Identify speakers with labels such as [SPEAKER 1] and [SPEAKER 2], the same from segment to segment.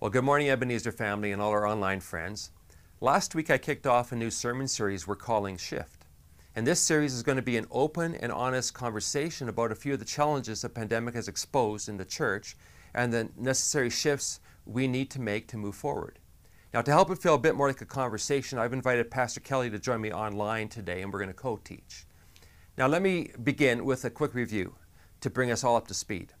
[SPEAKER 1] Well, good morning, Ebenezer family and all our online friends. Last week I kicked off a new sermon series we're calling Shift. And this series is going to be an open and honest conversation about a few of the challenges the pandemic has exposed in the church and the necessary shifts we need to make to move forward. Now, to help it feel a bit more like a conversation, I've invited Pastor Kelly to join me online today and we're going to co teach. Now, let me begin with a quick review to bring us all up to speed.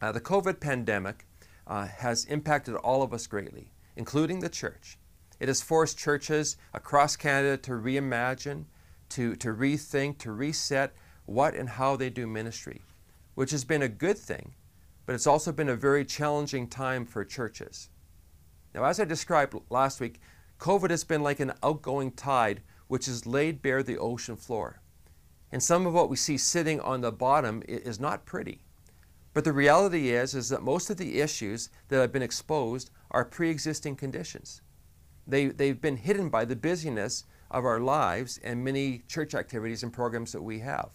[SPEAKER 1] Uh, the COVID pandemic uh, has impacted all of us greatly, including the church. It has forced churches across Canada to reimagine, to, to rethink, to reset what and how they do ministry, which has been a good thing, but it's also been a very challenging time for churches. Now, as I described last week, COVID has been like an outgoing tide which has laid bare the ocean floor. And some of what we see sitting on the bottom is not pretty. But the reality is, is that most of the issues that have been exposed are pre-existing conditions. They, they've been hidden by the busyness of our lives and many church activities and programs that we have.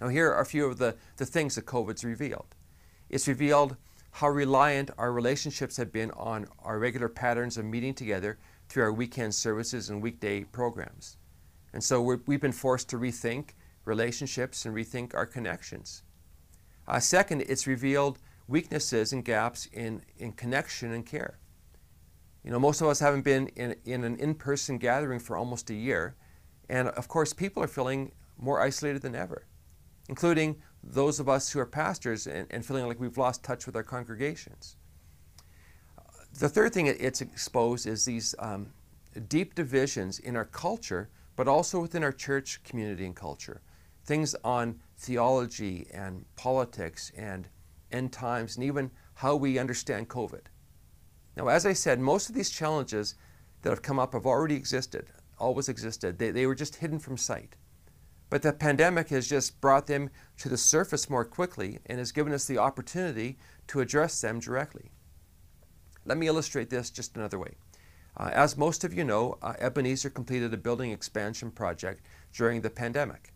[SPEAKER 1] Now here are a few of the, the things that COVID's revealed. It's revealed how reliant our relationships have been on our regular patterns of meeting together through our weekend services and weekday programs. And so we have been forced to rethink relationships and rethink our connections. Uh, second, it's revealed weaknesses and gaps in, in connection and care. You know, most of us haven't been in, in an in-person gathering for almost a year, and of course people are feeling more isolated than ever, including those of us who are pastors and, and feeling like we've lost touch with our congregations. The third thing it's exposed is these um, deep divisions in our culture, but also within our church community and culture. Things on theology and politics and end times and even how we understand COVID. Now, as I said, most of these challenges that have come up have already existed, always existed. They, they were just hidden from sight. But the pandemic has just brought them to the surface more quickly and has given us the opportunity to address them directly. Let me illustrate this just another way. Uh, as most of you know, uh, Ebenezer completed a building expansion project during the pandemic.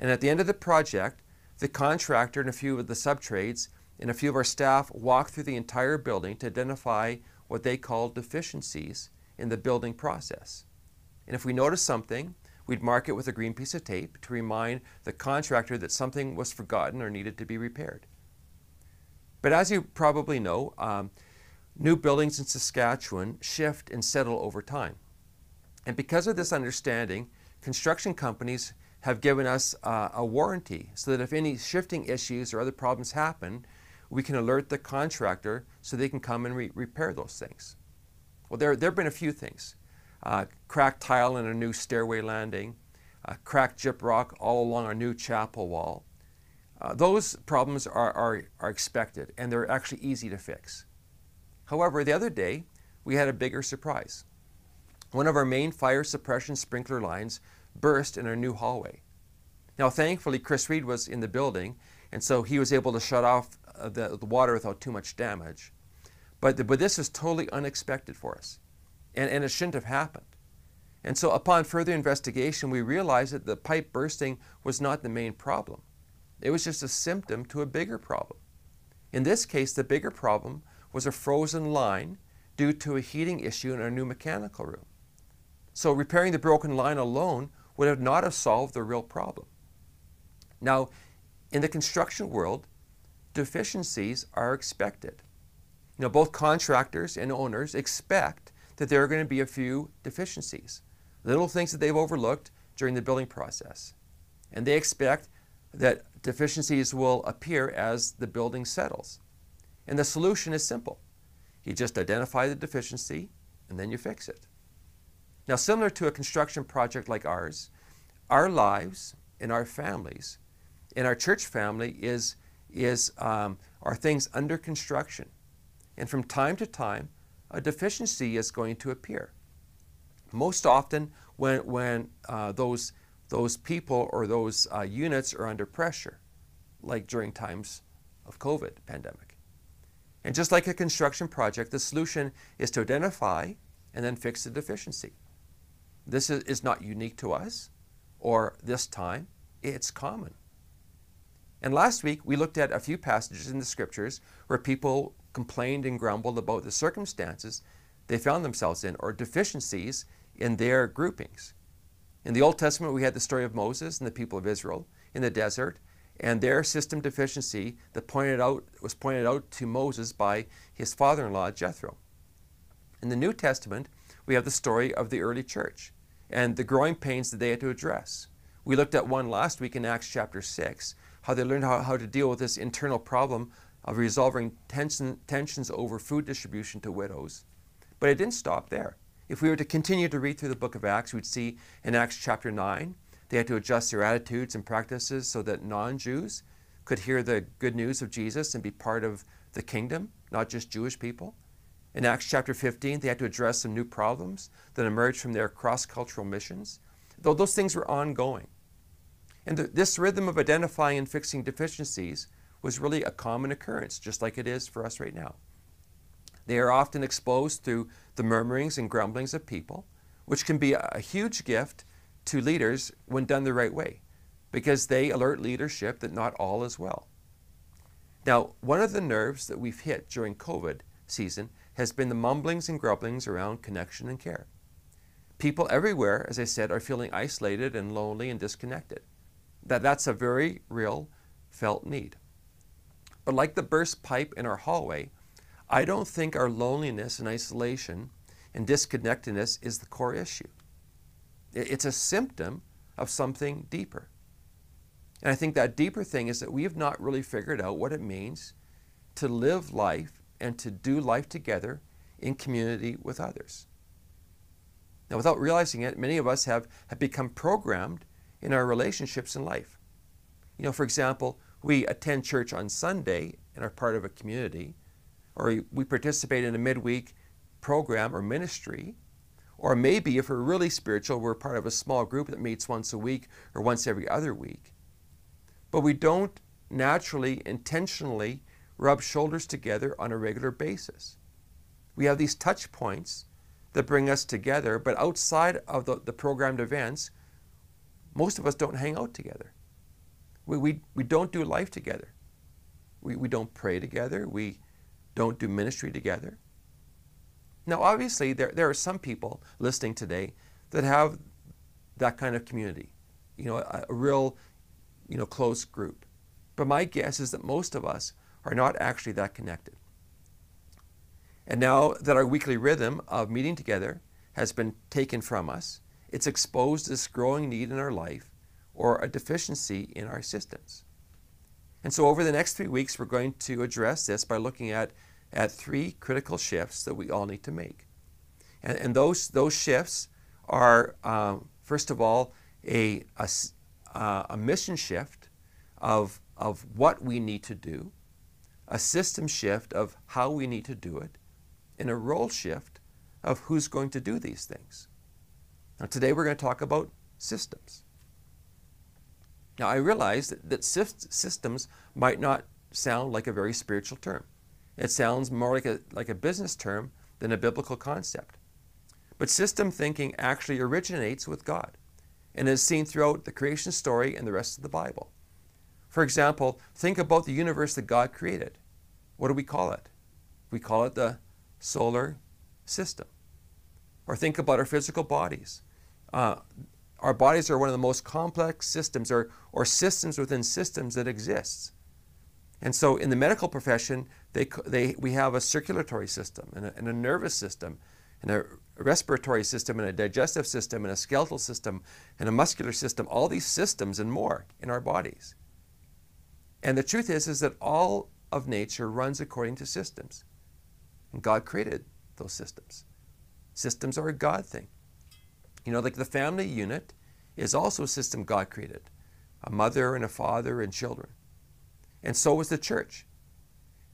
[SPEAKER 1] And at the end of the project, the contractor and a few of the subtrades and a few of our staff walked through the entire building to identify what they called deficiencies in the building process. And if we noticed something, we'd mark it with a green piece of tape to remind the contractor that something was forgotten or needed to be repaired. But as you probably know, um, new buildings in Saskatchewan shift and settle over time. And because of this understanding, construction companies have given us uh, a warranty so that if any shifting issues or other problems happen, we can alert the contractor so they can come and re repair those things. Well, there, there have been a few things. Uh, cracked tile in a new stairway landing, uh, cracked gyprock all along our new chapel wall. Uh, those problems are, are, are expected and they're actually easy to fix. However, the other day, we had a bigger surprise. One of our main fire suppression sprinkler lines burst in our new hallway. Now, thankfully, Chris Reed was in the building, and so he was able to shut off uh, the, the water without too much damage. But, the, but this is totally unexpected for us, and, and it shouldn't have happened. And so, upon further investigation, we realized that the pipe bursting was not the main problem. It was just a symptom to a bigger problem. In this case, the bigger problem was a frozen line due to a heating issue in our new mechanical room. So repairing the broken line alone would have not have solved the real problem. Now, in the construction world, deficiencies are expected. You know, both contractors and owners expect that there are going to be a few deficiencies, little things that they've overlooked during the building process. And they expect that deficiencies will appear as the building settles. And the solution is simple. You just identify the deficiency and then you fix it. Now, similar to a construction project like ours, our lives and our families, in our church family, is, is um, are things under construction. And from time to time, a deficiency is going to appear. Most often, when, when uh, those, those people or those uh, units are under pressure, like during times of COVID pandemic. And just like a construction project, the solution is to identify and then fix the deficiency. This is, not unique to us or this time, it's common. And last week we looked at a few passages in the scriptures where people complained and grumbled about the circumstances they found themselves in or deficiencies in their groupings. In the Old Testament, we had the story of Moses and the people of Israel in the desert and their system deficiency that pointed out, was pointed out to Moses by his father in law, Jethro. In the New Testament, we have the story of the early church and the growing pains that they had to address. We looked at one last week in Acts chapter 6, how they learned how, how to deal with this internal problem of resolving tension, tensions over food distribution to widows. But it didn't stop there. If we were to continue to read through the book of Acts, we'd see in Acts chapter 9, they had to adjust their attitudes and practices so that non Jews could hear the good news of Jesus and be part of the kingdom, not just Jewish people. In Acts chapter 15, they had to address some new problems that emerged from their cross cultural missions, though those things were ongoing. And the, this rhythm of identifying and fixing deficiencies was really a common occurrence, just like it is for us right now. They are often exposed through the murmurings and grumblings of people, which can be a huge gift to leaders when done the right way, because they alert leadership that not all is well. Now, one of the nerves that we've hit during COVID season has been the mumblings and grumblings around connection and care. People everywhere, as I said, are feeling isolated and lonely and disconnected. That, that's a very real felt need. But like the burst pipe in our hallway, I don't think our loneliness and isolation and disconnectedness is the core issue. It's a symptom of something deeper. And I think that deeper thing is that we have not really figured out what it means to live life and to do life together in community with others. Now, without realizing it, many of us have, have become programmed in our relationships in life. You know, for example, we attend church on Sunday and are part of a community, or we participate in a midweek program or ministry, or maybe if we're really spiritual, we're part of a small group that meets once a week or once every other week. But we don't naturally, intentionally rub shoulders together on a regular basis. We have these touch points that bring us together, but outside of the, the programmed events, most of us don't hang out together. We, we, we don't do life together. We, we don't pray together. We don't do ministry together. Now, obviously, there, there are some people listening today that have that kind of community, you know, a, a real, you know, close group. But my guess is that most of us are not actually that connected. And now that our weekly rhythm of meeting together has been taken from us, it's exposed this growing need in our life or a deficiency in our systems. And so over the next three weeks, we're going to address this by looking at, at three critical shifts that we all need to make. And, and those, those shifts are, um, first of all, a, a, a mission shift of, of what we need to do a system shift of how we need to do it, and a role shift of who's going to do these things. Now, today we're going to talk about systems. Now, I realize that, that systems might not sound like a very spiritual term. It sounds more like a, like a business term than a biblical concept. But system thinking actually originates with God and is seen throughout the creation story and the rest of the Bible. For example, think about the universe that God created. What do we call it? We call it the solar system. Or think about our physical bodies. Uh, our bodies are one of the most complex systems or, or systems within systems that exists. And so in the medical profession, they, they, we have a circulatory system and a, and a nervous system and a respiratory system and a digestive system and a skeletal system and a muscular system, all these systems and more in our bodies. And the truth is, is that all of nature runs according to systems. And God created those systems. Systems are a God thing. You know, like the family unit is also a system God created a mother and a father and children. And so was the church.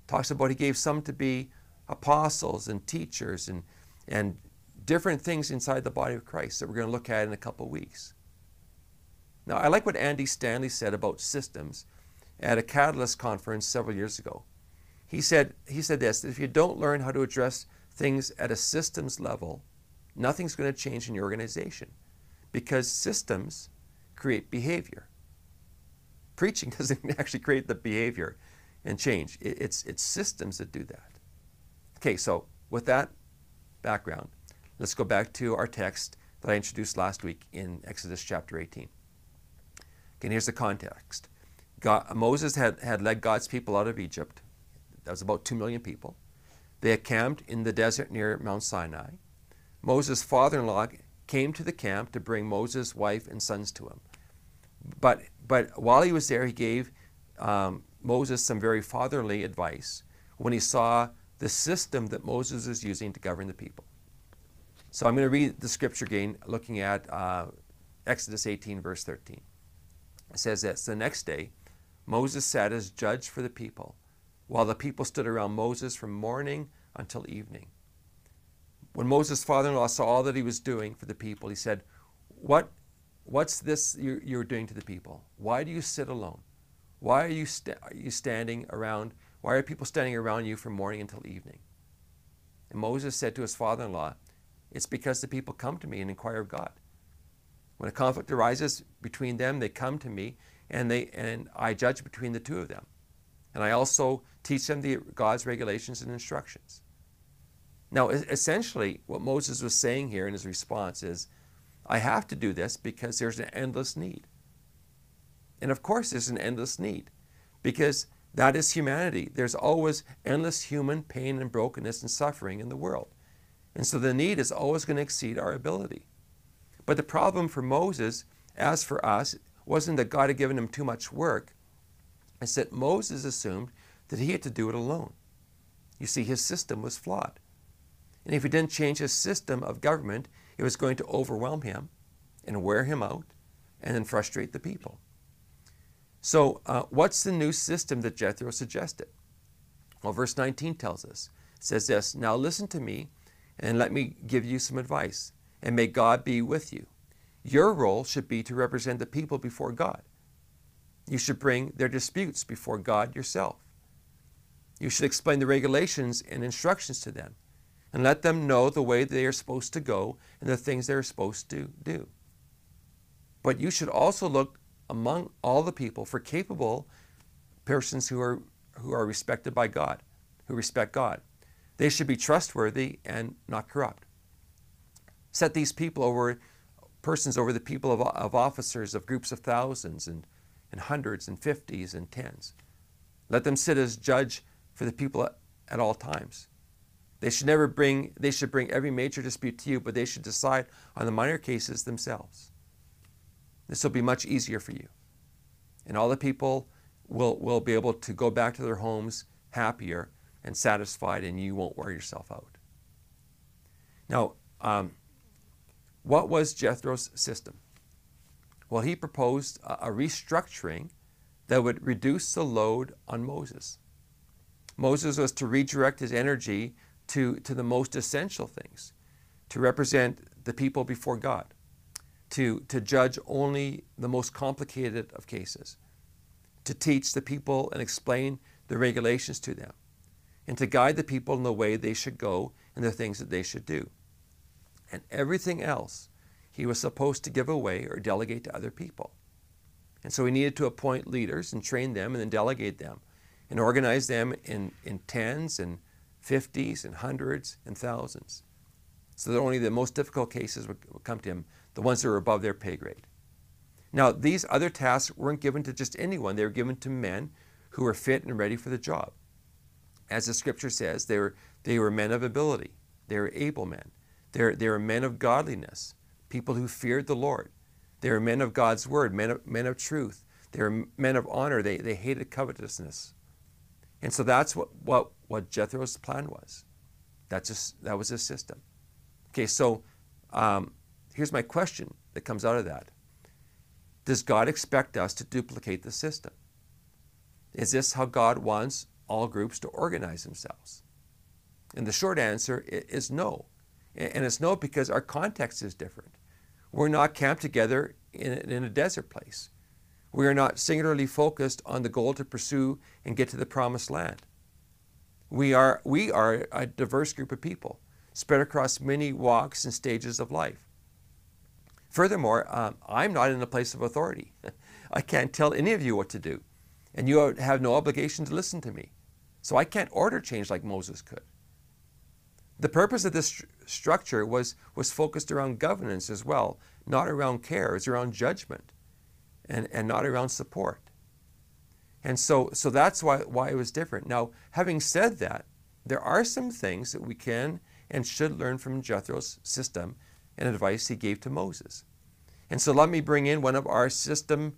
[SPEAKER 1] Talks about he gave some to be apostles and teachers and, and different things inside the body of Christ that we're going to look at in a couple of weeks. Now, I like what Andy Stanley said about systems at a Catalyst conference several years ago. He said, he said this that if you don't learn how to address things at a systems level, nothing's going to change in your organization because systems create behavior. Preaching doesn't actually create the behavior and change, it's, it's systems that do that. Okay, so with that background, let's go back to our text that I introduced last week in Exodus chapter 18. Okay, here's the context. God, Moses had, had led God's people out of Egypt. That was about 2 million people. They had camped in the desert near Mount Sinai. Moses' father in law came to the camp to bring Moses' wife and sons to him. But, but while he was there, he gave um, Moses some very fatherly advice when he saw the system that Moses is using to govern the people. So I'm going to read the scripture again, looking at uh, Exodus 18, verse 13. It says this The next day, Moses sat as judge for the people, while the people stood around Moses from morning until evening. When Moses' father in law saw all that he was doing for the people, he said, what, What's this you're, doing to the people? Why do you sit alone? Why are you, st- are you standing around? Why are people standing around you from morning until evening? And Moses said to his father in law, It's because the people come to me and inquire of God. When a conflict arises between them, they come to me and, they, and I judge between the two of them. And I also teach them the, God's regulations and instructions. Now, essentially, what Moses was saying here in his response is, I have to do this because there's an endless need. And of course, there's an endless need because that is humanity. There's always endless human pain and brokenness and suffering in the world. And so the need is always going to exceed our ability. But the problem for Moses, as for us, wasn't that God had given him too much work. It's that Moses assumed that he had to do it alone. You see, his system was flawed. And if he didn't change his system of government, it was going to overwhelm him and wear him out and then frustrate the people. So, uh, what's the new system that Jethro suggested? Well, verse 19 tells us. It says this Now listen to me and let me give you some advice, and may God be with you. Your role should be to represent the people before God. You should bring their disputes before God yourself. You should explain the regulations and instructions to them and let them know the way they are supposed to go and the things they're supposed to do. But you should also look among all the people for capable persons who are, who are respected by God, who respect God. They should be trustworthy and not corrupt. Set these people over, persons over the people of, of officers of groups of thousands and, and hundreds and fifties and tens. Let them sit as judge for the people at, at all times. They should never bring, they should bring every major dispute to you, but they should decide on the minor cases themselves. This will be much easier for you. And all the people will, will be able to go back to their homes happier and satisfied, and you won't wear yourself out. Now, um, what was Jethro's system? Well, he proposed a, restructuring that would reduce the load on Moses. Moses was to redirect his energy to, to the most essential things, to represent the people before God, to, to judge only the most complicated of cases, to teach the people and explain the regulations to them, and to guide the people in the way they should go and the things that they should do. And everything else he was supposed to give away or delegate to other people. And so he needed to appoint leaders and train them and then delegate them and organize them in, in tens and 50s and hundreds and thousands. So that only the most difficult cases would, would come to him, the ones that were above their pay grade. Now, these other tasks weren't given to just anyone, they were given to men who were fit and ready for the job. As the scripture says, they were, they were men of ability, they were able men, they were, they were men of godliness, people who feared the Lord. They were men of God's word, men of, men of truth. They were men of honor. They, they hated covetousness. And so that's what, what, what Jethro's plan was. That's just, that was his system. Okay, so um, here's my question that comes out of that. Does God expect us to duplicate the system? Is this how God wants all groups to organize themselves? And the short answer is no. And it's no because our context is different. We're not camped together in, in a desert place. We are not singularly focused on the goal to pursue and get to the promised land. We are, we are a diverse group of people spread across many walks and stages of life. Furthermore, um, I'm not in a place of authority. I can't tell any of you what to do, and you have no obligation to listen to me. So I can't order change like Moses could. The purpose of this st- structure was, was focused around governance as well, not around care, it's around judgment and, and not around support. And so, so that's why, why it was different. Now, having said that, there are some things that we can and should learn from Jethro's system and advice he gave to Moses. And so let me bring in one of our system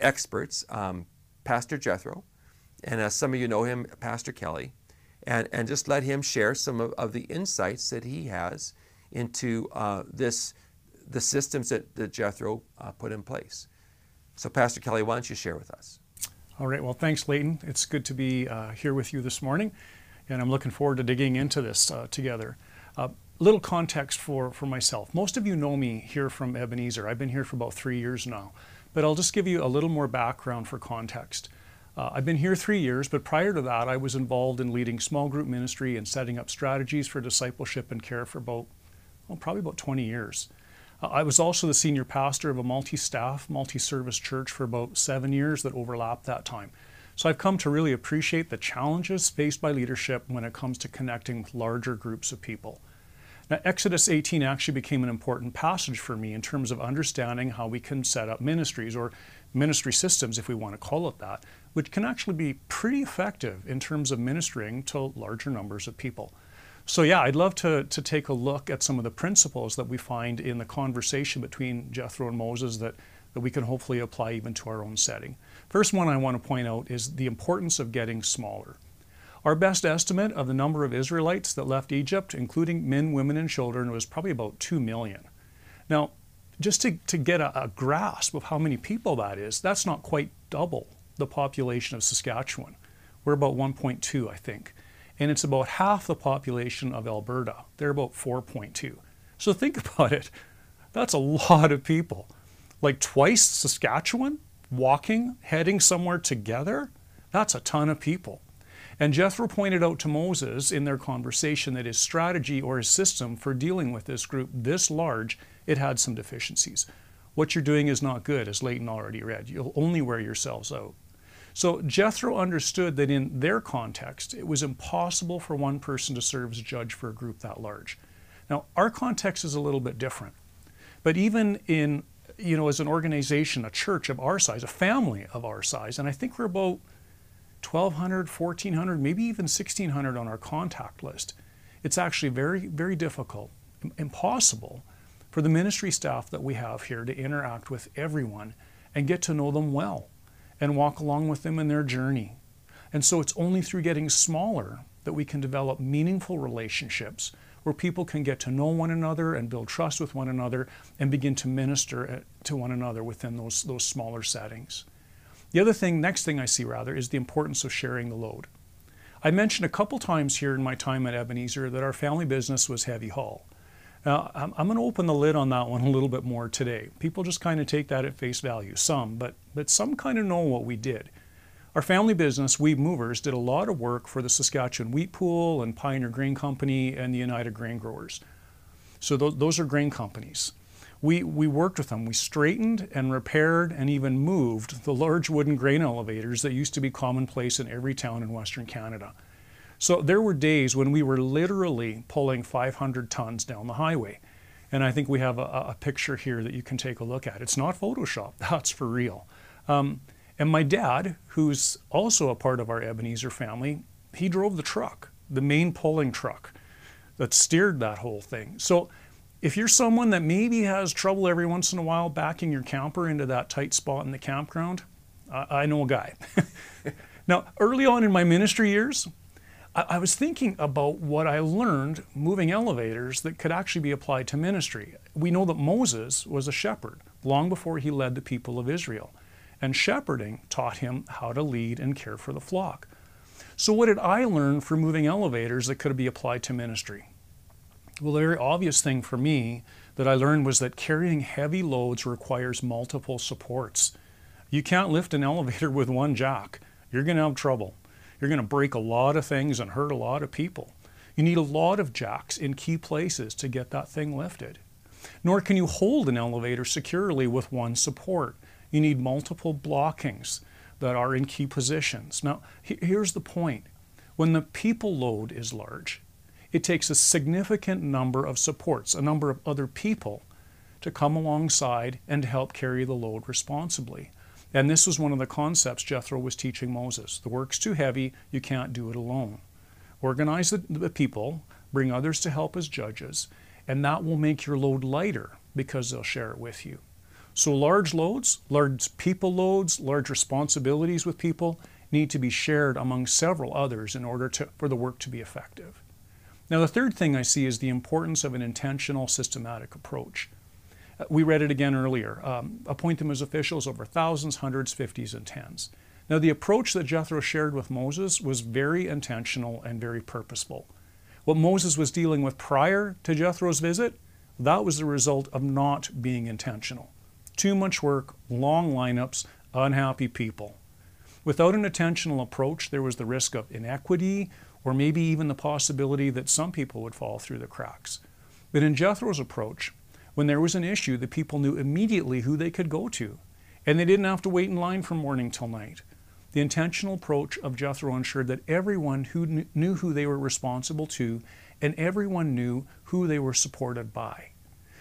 [SPEAKER 1] experts, um, Pastor Jethro, and as some of you know him, Pastor Kelly and, and just let him share some of, of the insights that he has into uh, this, the systems that, that Jethro uh, put in place. So, Pastor Kelly, why don't you share with us?
[SPEAKER 2] All right. Well, thanks, Leighton. It's good to be uh, here with you this morning, and I'm looking forward to digging into this uh, together. Uh, little context for, for myself. Most of you know me here from Ebenezer. I've been here for about three years now, but I'll just give you a little more background for context. Uh, I've been here three years, but prior to that, I was involved in leading small group ministry and setting up strategies for discipleship and care for about, well, probably about 20 years. Uh, I was also the senior pastor of a multi staff, multi service church for about seven years that overlapped that time. So I've come to really appreciate the challenges faced by leadership when it comes to connecting with larger groups of people. Now, Exodus 18 actually became an important passage for me in terms of understanding how we can set up ministries or ministry systems, if we want to call it that, which can actually be pretty effective in terms of ministering to larger numbers of people. So, yeah, I'd love to, to take a look at some of the principles that we find in the conversation between Jethro and Moses that, that we can hopefully apply even to our own setting. First one I want to point out is the importance of getting smaller. Our best estimate of the number of Israelites that left Egypt, including men, women, and children, was probably about 2 million. Now, just to, to get a, a grasp of how many people that is, that's not quite double the population of Saskatchewan. We're about 1.2, I think. And it's about half the population of Alberta. They're about 4.2. So think about it. That's a lot of people. Like twice Saskatchewan walking, heading somewhere together. That's a ton of people. And Jethro pointed out to Moses in their conversation that his strategy or his system for dealing with this group this large, it had some deficiencies. What you're doing is not good, as Leighton already read. You'll only wear yourselves out. So Jethro understood that in their context, it was impossible for one person to serve as judge for a group that large. Now, our context is a little bit different. But even in, you know, as an organization, a church of our size, a family of our size, and I think we're about 1,200, 1,400, maybe even 1,600 on our contact list, it's actually very, very difficult, impossible for the ministry staff that we have here to interact with everyone and get to know them well and walk along with them in their journey. And so it's only through getting smaller that we can develop meaningful relationships where people can get to know one another and build trust with one another and begin to minister uh, to one another within those, those smaller settings. The other thing, next thing I see rather, is the importance of sharing the load. I mentioned a couple times here in my time at Ebenezer that our family business was heavy haul. Now, I'm, I'm going to open the lid on that one a little bit more today. People just kind of take that at face value, some, but, but some kind of know what we did. Our family business, Weed Movers, did a lot of work for the Saskatchewan Wheat Pool and Pioneer Grain Company and the United Grain Growers. So th- those are grain companies. We, we worked with them. We straightened and repaired and even moved the large wooden grain elevators that used to be commonplace in every town in Western Canada. So there were days when we were literally pulling 500 tons down the highway. And I think we have a, a picture here that you can take a look at. It's not Photoshop, that's for real. Um, and my dad, who's also a part of our Ebenezer family, he drove the truck, the main pulling truck that steered that whole thing. So if you're someone that maybe has trouble every once in a while backing your camper into that tight spot in the campground, I, I know a guy. now, early on in my ministry years, I, was thinking about what I learned moving elevators that could actually be applied to ministry. We know that Moses was a shepherd long before he led the people of Israel, and shepherding taught him how to lead and care for the flock. So, what did I learn from moving elevators that could be applied to ministry? Well, the very obvious thing for me that I learned was that carrying heavy loads requires multiple supports. You can't lift an elevator with one jack. You're going to have trouble. You're going to break a lot of things and hurt a lot of people. You need a lot of jacks in key places to get that thing lifted. Nor can you hold an elevator securely with one support. You need multiple blockings that are in key positions. Now, here's the point. When the people load is large, it takes a significant number of supports, a number of other people, to come alongside and help carry the load responsibly. And this was one of the concepts Jethro was teaching Moses. The work's too heavy, you can't do it alone. Organize the, the people, bring others to help as judges, and that will make your load lighter because they'll share it with you. So, large loads, large people loads, large responsibilities with people need to be shared among several others in order to, for the work to be effective. Now, the third thing I see is the importance of an intentional, systematic approach. We read it again earlier. Um, appoint them as officials over thousands, hundreds, fifties, and tens. Now, the approach that Jethro shared with Moses was very intentional and very purposeful. What Moses was dealing with prior to Jethro's visit, that was the result of not being intentional. Too much work, long lineups, unhappy people. Without an intentional approach, there was the risk of inequity or maybe even the possibility that some people would fall through the cracks. But in Jethro's approach, when there was an issue, the people knew immediately who they could go to, and they didn't have to wait in line from morning till night. The intentional approach of Jethro ensured that everyone who knew who they were responsible to and everyone knew who they were supported by.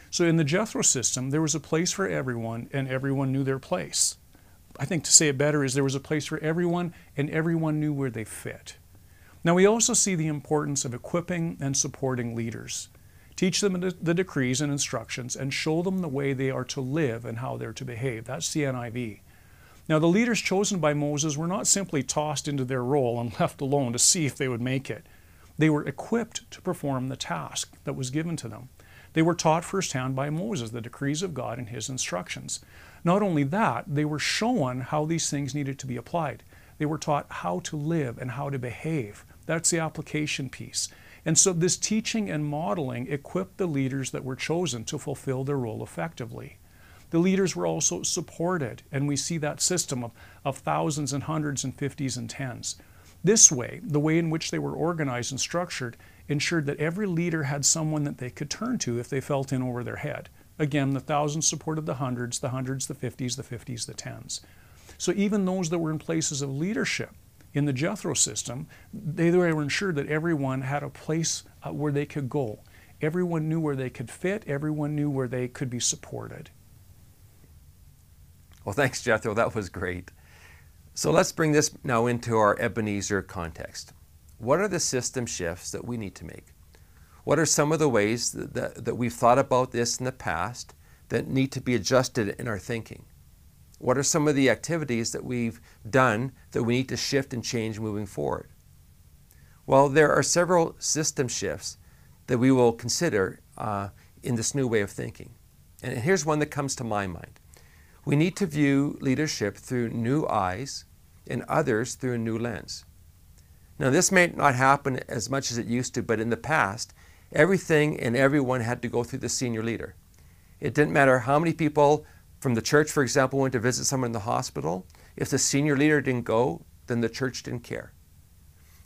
[SPEAKER 2] So in the Jethro system, there was a place for everyone and everyone knew their place. I think to say it better is there was a place for everyone and everyone knew where they fit. Now, we also see the importance of equipping and supporting leaders. Teach them the decrees and instructions and show them the way they are to live and how they're to behave. That's the NIV. Now, the leaders chosen by Moses were not simply tossed into their role and left alone to see if they would make it. They were equipped to perform the task that was given to them. They were taught firsthand by Moses the decrees of God and his instructions. Not only that, they were shown how these things needed to be applied. They were taught how to live and how to behave. That's the application piece. And so this teaching and modeling equipped the leaders that were chosen to fulfill their role effectively. The leaders were also supported, and we see that system of, of thousands and hundreds and fifties and tens. This way, the way in which they were organized and structured ensured that every leader had someone that they could turn to if they felt in over their head. Again, the thousands supported the hundreds, the hundreds, the fifties, the fifties, the tens. So even those that were in places of leadership in the Jethro system, they were ensured that everyone had a place uh, where they could go. Everyone knew where they could fit, everyone knew where they could be supported.
[SPEAKER 1] Well, thanks, Jethro. That was great. So let's bring this now into our Ebenezer context. What are the system shifts that we need to make? What are some of the ways that, that, that we've thought about this in the past that need to be adjusted in our thinking? What are some of the activities that we've done that we need to shift and change moving forward? Well, there are several system shifts that we will consider uh, in this new way of thinking. And here's one that comes to my mind. We need to view leadership through new eyes and others through a new lens. Now, this may not happen as much as it used to, but in the past, everything and everyone had to go through the senior leader. It didn't matter how many people from the church, for example, went to visit someone in the hospital, if the senior leader didn't go, then the church didn't care.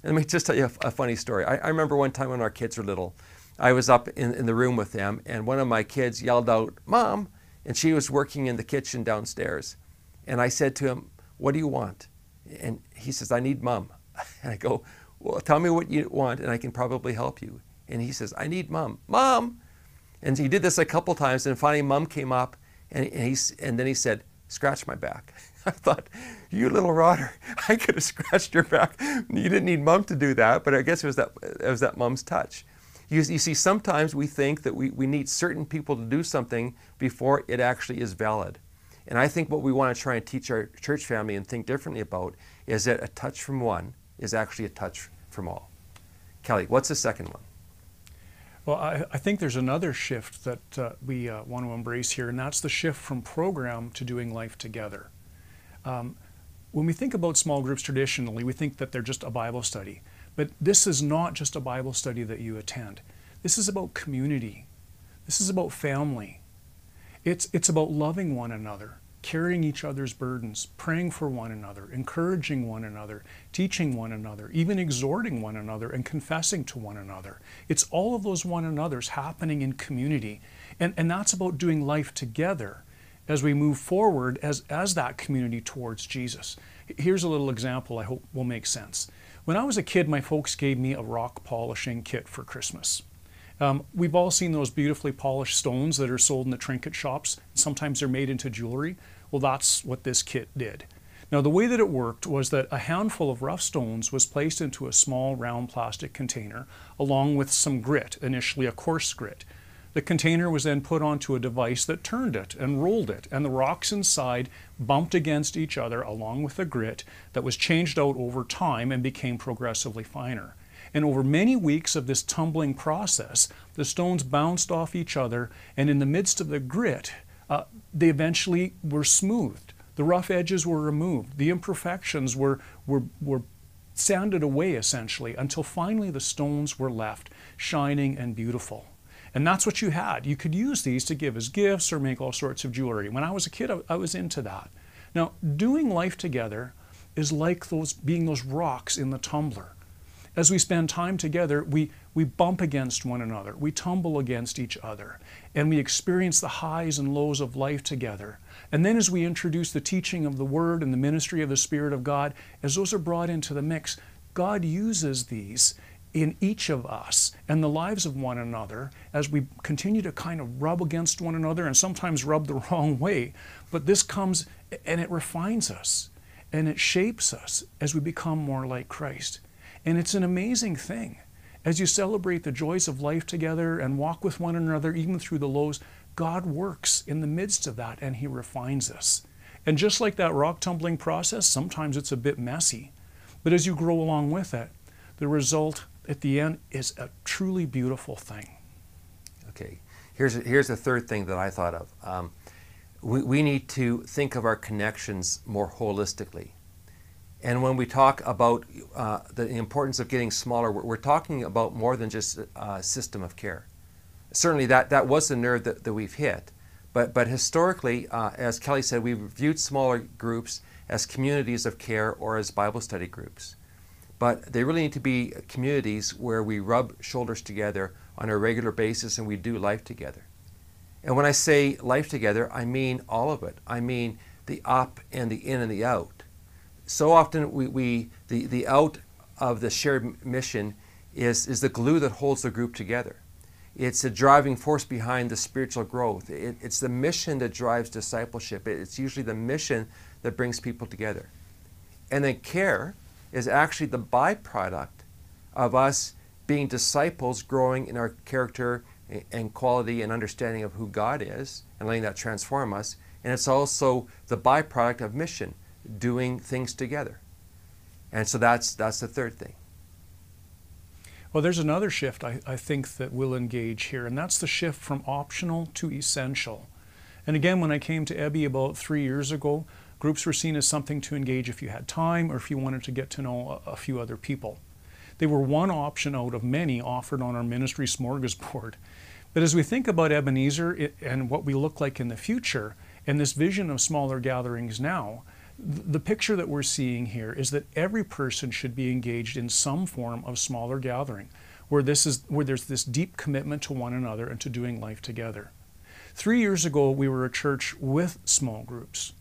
[SPEAKER 1] Let me just tell you a, a funny story. I, I, remember one time when our kids were little, I was up in, in the room with them, and one of my kids yelled out, Mom! And she was working in the kitchen downstairs. And I said to him, What do you want? And he says, I need mom. And I go, Well, tell me what you want, and I can probably help you. And he says, I need mom. Mom! And he did this a couple times, and finally, mom came up and, he, and then he said, Scratch my back. I thought, You little rotter, I could have scratched your back. You didn't need mom to do that, but I guess it was that, it was that mom's touch. You, you see, sometimes we think that we, we need certain people to do something before it actually is valid. And I think what we want to try and teach our church family and think differently about is that a touch from one is actually a touch from all. Kelly, what's the second one?
[SPEAKER 2] Well, I, I, think there's another shift that uh, we uh, want to embrace here, and that's the shift from program to doing life together. Um, when we think about small groups traditionally, we think that they're just a Bible study. But this is not just a Bible study that you attend. This is about community. This is about family. It's, it's about loving one another, carrying each other's burdens, praying for one another, encouraging one another, teaching one another, even exhorting one another, and confessing to one another. It's all of those one another's happening in community. And, and that's about doing life together as we move forward as, as that community towards Jesus. Here's a little example I hope will make sense. When I was a kid, my folks gave me a rock polishing kit for Christmas. Um, we've all seen those beautifully polished stones that are sold in the trinket shops. Sometimes they're made into jewelry. Well, that's what this kit did. Now, the way that it worked was that a handful of rough stones was placed into a small round plastic container along with some grit, initially a coarse grit. The container was then put onto a device that turned it and rolled it, and the rocks inside bumped against each other along with the grit that was changed out over time and became progressively finer. And over many weeks of this tumbling process, the stones bounced off each other, and in the midst of the grit, uh, they eventually were smoothed. The rough edges were removed. The imperfections were, were, were sanded away essentially until finally the stones were left shining and beautiful. And that's what you had. You could use these to give as gifts or make all sorts of jewelry. When I was a kid, I, I was into that. Now, doing life together is like those being those rocks in the tumbler. As we spend time together, we, we bump against one another, we tumble against each other, and we experience the highs and lows of life together. And then, as we introduce the teaching of the Word and the ministry of the Spirit of God, as those are brought into the mix, God uses these in each of us and the lives of one another as we continue to kind of rub against one another and sometimes rub the wrong way. But this comes and it refines us and it shapes us as we become more like Christ. And it's an amazing thing. As you celebrate the joys of life together and walk with one another, even through the lows, God works in the midst of that and He refines us. And just like that rock tumbling process, sometimes it's a bit messy. But as you grow along with it, the result at the end is a truly beautiful thing.
[SPEAKER 1] Okay, here's here's the third thing that I thought of. Um, we, we need to think of our connections more holistically. And when we talk about uh, the importance of getting smaller, we're, we're, talking about more than just a system of care. Certainly, that, that was the nerve that, that we've hit. But, but historically, uh, as Kelly said, we've viewed smaller groups as communities of care or as Bible study groups but they really need to be communities where we rub shoulders together on a regular basis and we do life together. And when I say life together, I mean all of it. I mean the up and the in and the out. So often we, we the, the out of the shared mission is, is the glue that holds the group together. It's the driving force behind the spiritual growth. It, it's the mission that drives discipleship. It, it's usually the mission that brings people together. And then care is actually the byproduct of us being disciples, growing in our character and quality and understanding of who God is, and letting that transform us. And it's also the byproduct of mission, doing things together. And so that's, that's the third thing.
[SPEAKER 2] Well, there's another shift I, I think that we'll engage here, and that's the shift from optional to essential. And again, when I came to Ebby about three years ago, Groups were seen as something to engage if you had time or if you wanted to get to know a, a few other people. They were one option out of many offered on our ministry smorgasbord. But as we think about Ebenezer and what we look like in the future, and this vision of smaller gatherings now, the picture that we're seeing here is that every person should be engaged in some form of smaller gathering where this is where there's this deep commitment to one another and to doing life together. 3 years ago we were a church with small groups.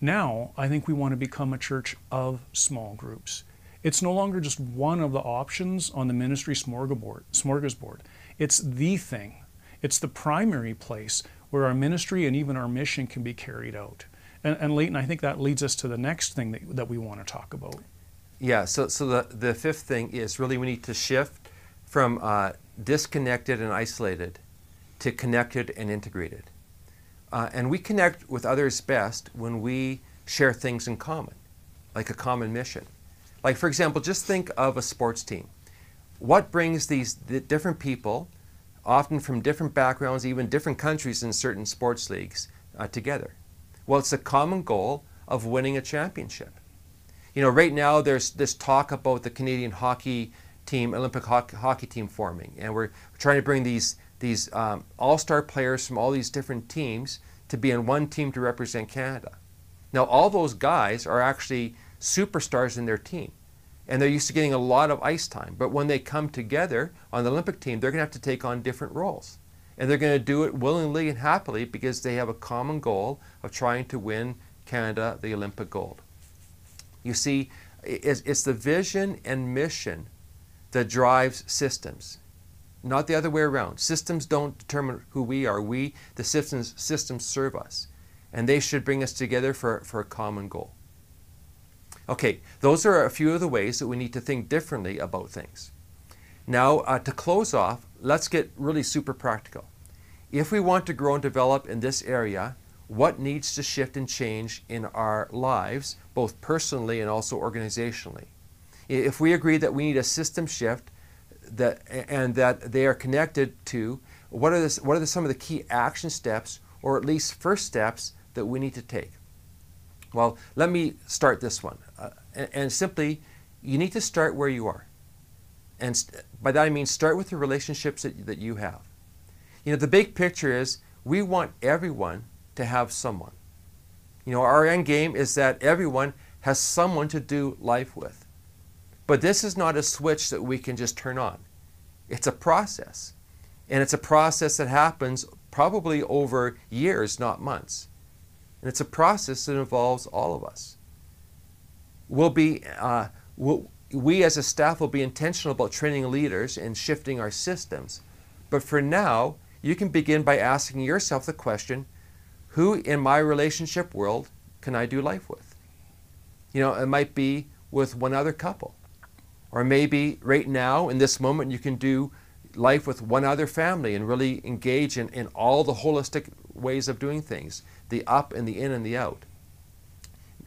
[SPEAKER 2] Now, I think we want to become a church of small groups. It's no longer just one of the options on the ministry smorgasbord. It's the thing. It's the primary place where our ministry and even our mission can be carried out. And, and Leighton, I think that leads us to the next thing that, that we want to talk about.
[SPEAKER 1] Yeah, so, so the, the fifth thing is really we need to shift from uh, disconnected and isolated to connected and integrated. Uh, and we connect with others best when we share things in common, like a common mission. Like, for example, just think of a sports team. What brings these different people, often from different backgrounds, even different countries in certain sports leagues, uh, together? Well, it's the common goal of winning a championship. You know, right now there's this talk about the Canadian hockey team, Olympic hockey team forming, and we're trying to bring these these um, all-star players from all these different teams to be in one team to represent Canada. Now, all those guys are actually superstars in their team, and they're used to getting a lot of ice time. But when they come together on the Olympic team, they're going to have to take on different roles, and they're going to do it willingly and happily because they have a common goal of trying to win Canada the Olympic gold. You see, it's the vision and mission that drives systems, not the other way around. Systems don't determine who we are. We, the systems, systems serve us, and they should bring us together for, for a common goal. Okay, those are a few of the ways that we need to think differently about things. Now, uh, to close off, let's get really super practical. If we want to grow and develop in this area, what needs to shift and change in our lives, both personally and also organizationally. If we agree that we need a system shift that, and that they are connected to, what are, what are the, some of the key action steps, or at least first steps, that we need to take? Well, let me start this one. Uh, and, and, simply, you need to start where you are. And by that I mean start with the relationships that, that you have. You know, the big picture is we want everyone to have someone. You know, our end game is that everyone has someone to do life with. But this is not a switch that we can just turn on. It's a process. And it's a process that happens probably over years, not months. And it's a process that involves all of us. We'll be, uh, we'll, we as a staff will be intentional about training leaders and shifting our systems. But for now, you can begin by asking yourself the question who in my relationship world can I do life with? You know, it might be with one other couple. Or maybe right now, in this moment, you can do life with one other family and really engage in, in all the holistic ways of doing things the up and the in and the out.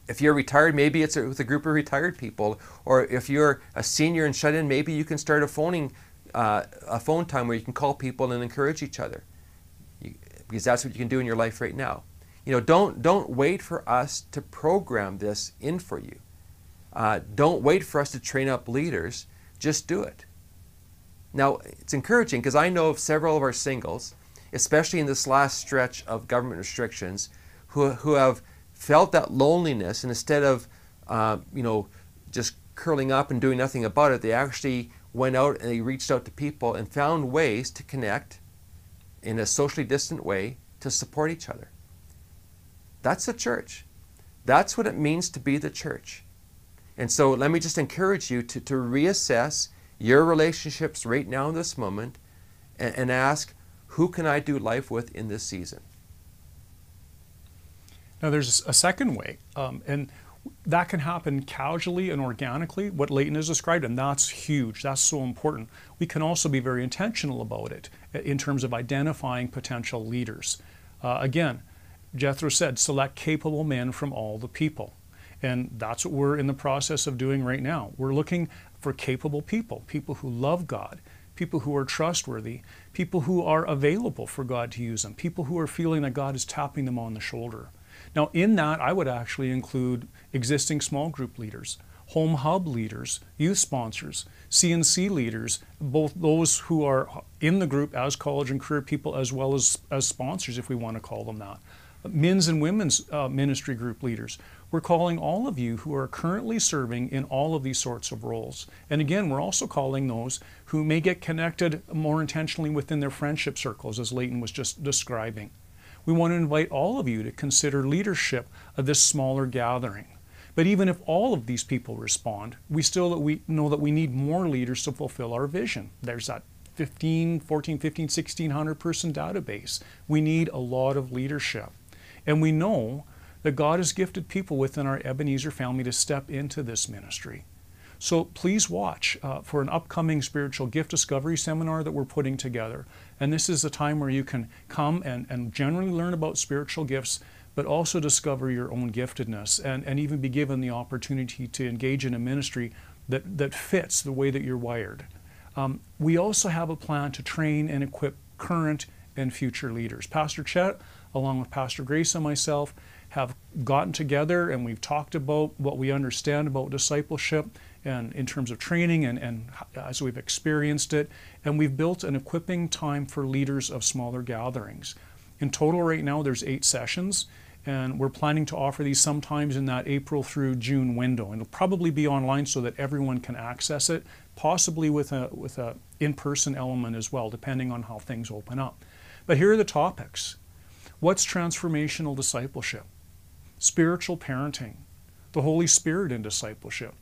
[SPEAKER 1] If you're retired, maybe it's with a group of retired people. Or if you're a senior and shut in, maybe you can start a phoning, uh, a phone time where you can call people and encourage each other because that's what you can do in your life right now. You know, don't, don't wait for us to program this in for you. Uh, don't wait for us to train up leaders. Just do it. Now, it's encouraging because I know of several of our singles, especially in this last stretch of government restrictions, who, who have felt that loneliness and instead of, uh, you know, just curling up and doing nothing about it, they actually went out and they reached out to people and found ways to connect in a socially distant way to support each other. That's the church. That's what it means to be the church. And so let me just encourage you to, to reassess your relationships right now in this moment and, and ask, who can I do life with in this season?
[SPEAKER 2] Now, there's a second way, um, and that can happen casually and organically, what Leighton has described, and that's huge. That's so important. We can also be very intentional about it in terms of identifying potential leaders. Uh, again, Jethro said, select capable men from all the people. And that's what we're in the process of doing right now. We're looking for capable people, people who love God, people who are trustworthy, people who are available for God to use them, people who are feeling that God is tapping them on the shoulder. Now, in that, I would actually include existing small group leaders, home hub leaders, youth sponsors, CNC leaders, both those who are in the group as college and career people as well as, as sponsors, if we want to call them that. Men's and women's uh, ministry group leaders. We're calling all of you who are currently serving in all of these sorts of roles. And again, we're also calling those who may get connected more intentionally within their friendship circles, as Leighton was just describing. We want to invite all of you to consider leadership of this smaller gathering. But even if all of these people respond, we still we know that we need more leaders to fulfill our vision. There's that 15, 14, 15, 1600 person database. We need a lot of leadership. And we know that God has gifted people within our Ebenezer family to step into this ministry. So please watch uh, for an upcoming spiritual gift discovery seminar that we're putting together. And this is a time where you can come and, and generally learn about spiritual gifts but also discover your own giftedness and, and even be given the opportunity to engage in a ministry that, that fits the way that you're wired. Um, we also have a plan to train and equip current and future leaders. Pastor Chet, along with Pastor Grace and myself, have gotten together and we've talked about what we understand about discipleship and in terms of training and, and as we've experienced it. And we've built an equipping time for leaders of smaller gatherings. In total, right now, there's eight sessions, and we're planning to offer these sometimes in that April through June window. And it'll probably be online so that everyone can access it, possibly with a with a in-person element as well, depending on how things open up. But here are the topics. What's transformational discipleship? Spiritual parenting, the Holy Spirit in discipleship,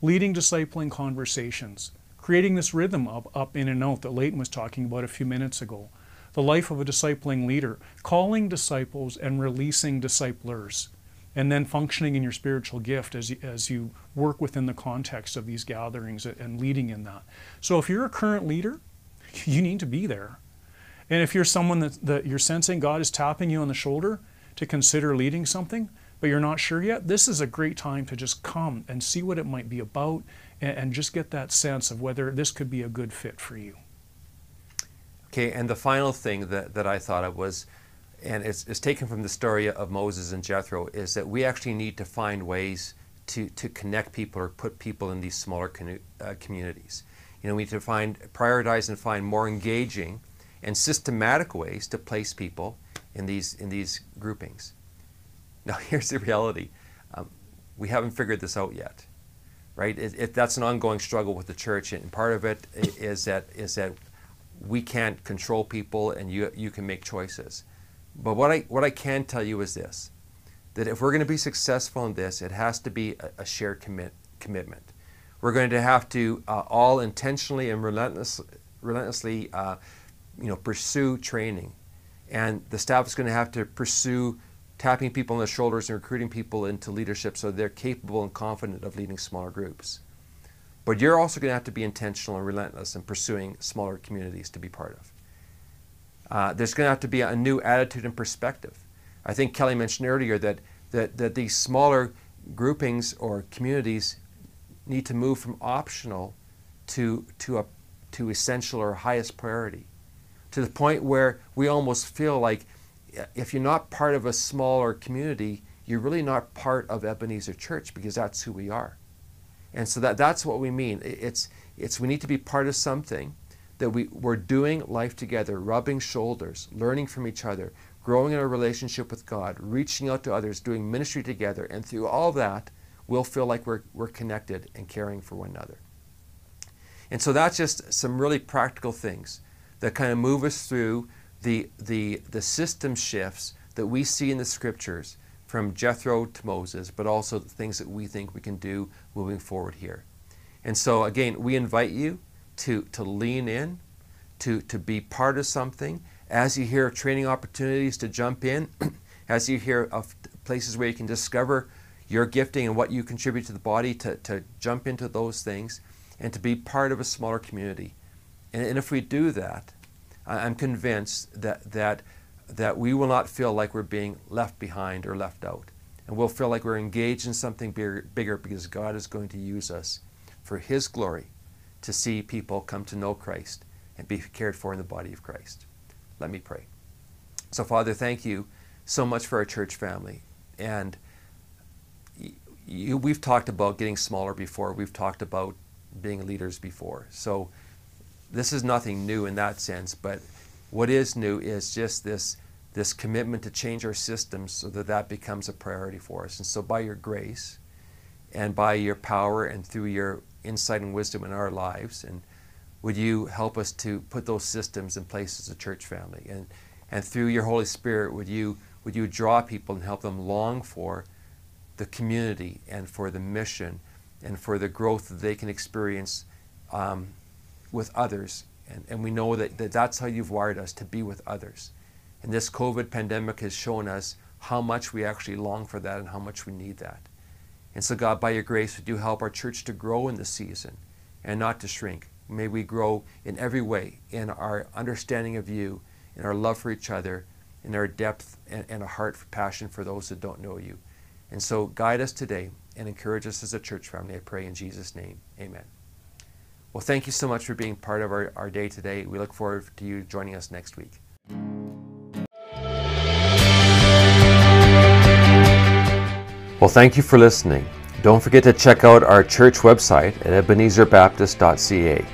[SPEAKER 2] leading discipling conversations, creating this rhythm of up in and out that Leighton was talking about a few minutes ago, the life of a discipling leader, calling disciples and releasing disciplers, and then functioning in your spiritual gift as you, as you work within the context of these gatherings and leading in that. So if you're a current leader, you need to be there. And if you're someone that, that you're sensing God is tapping you on the shoulder to consider leading something, but you're not sure yet, this is a great time to just come and see what it might be about and, and just get that sense of whether this could be a good fit for you.
[SPEAKER 1] Okay, and the final thing that, that I thought of was, and it's, it's taken from the story of Moses and Jethro, is that we actually need to find ways to, to connect people or put people in these smaller uh, communities. You know, we need to find, prioritize and find more engaging and systematic ways to place people in these, in these groupings. Now, here's the reality um, we haven't figured this out yet, right? It, it, that's an ongoing struggle with the church, and part of it is that, is that we can't control people and you, you can make choices. But what I, what I can tell you is this that if we're going to be successful in this, it has to be a, a shared commit, commitment. We're going to have to uh, all intentionally and relentless, relentlessly uh, you know, pursue training. And the staff is going to have to pursue tapping people on the shoulders and recruiting people into leadership so they're capable and confident of leading smaller groups. But you're also going to have to be intentional and relentless in pursuing smaller communities to be part of. Uh, there's going to have to be a new attitude and perspective. I think Kelly mentioned earlier that, that, that these smaller groupings or communities need to move from optional to, to, a, to essential or highest priority to the point where we almost feel like Uh, if you're not part of a smaller community, you're really not part of Ebenezer Church because that's who we are. And so that, that's what we mean. It's, it's we need to be part of something that we, we're doing life together, rubbing shoulders, learning from each other, growing in our relationship with God, reaching out to others, doing ministry together. And through all that, we'll feel like we're, we're connected and caring for one another. And so that's just some really practical things that kind of move us through the, the, the system shifts that we see in the scriptures from Jethro to Moses, but also the things that we think we can do moving forward here. And so, again, we invite you to, to lean in, to, to be part of something. As you hear training opportunities to jump in, as you hear of places where you can discover your gifting and what you contribute to the body, to, to jump into those things and to be part of a smaller community. And, and if we do that, I'm convinced that, that, that we will not feel like we're being left behind or left out. And we'll feel like we're engaged in something bigger, bigger because God is going to use us for His glory to see people come to know Christ and be cared for in the body of Christ. Let me pray. So, Father, thank you so much for our church family. And you, we've talked about getting smaller before, we've talked about being leaders before. So, this is nothing new in that sense, but what is new is just this this commitment to change our systems so that that becomes a priority for us. And so, by your grace, and by your power, and through your insight and wisdom in our lives, and would you help us to put those systems in place as a church family, and and through your Holy Spirit, would you would you draw people and help them long for the community and for the mission and for the growth that they can experience um, with others. And, and we know that, that that's how you've wired us to be with others. And this COVID pandemic has shown us how much we actually long for that and how much we need that. And so, God, by your grace, would you help our church to grow in this season and not to shrink? May we grow in every way in our understanding of you, in our love for each other, in our depth and, and a heart for passion for those that don't know you. And so, guide us today and encourage us as a church family. I pray in Jesus' name. Amen. Well, thank you so much for being part of our, our day today. We look forward to you joining us next week. Well, thank you for listening. Don't forget to check out our church website at ebenezerbaptist.ca.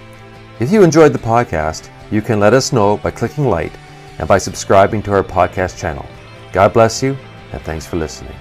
[SPEAKER 1] If you enjoyed the podcast, you can let us know by clicking like and by subscribing to our podcast channel. God bless you, and thanks for listening.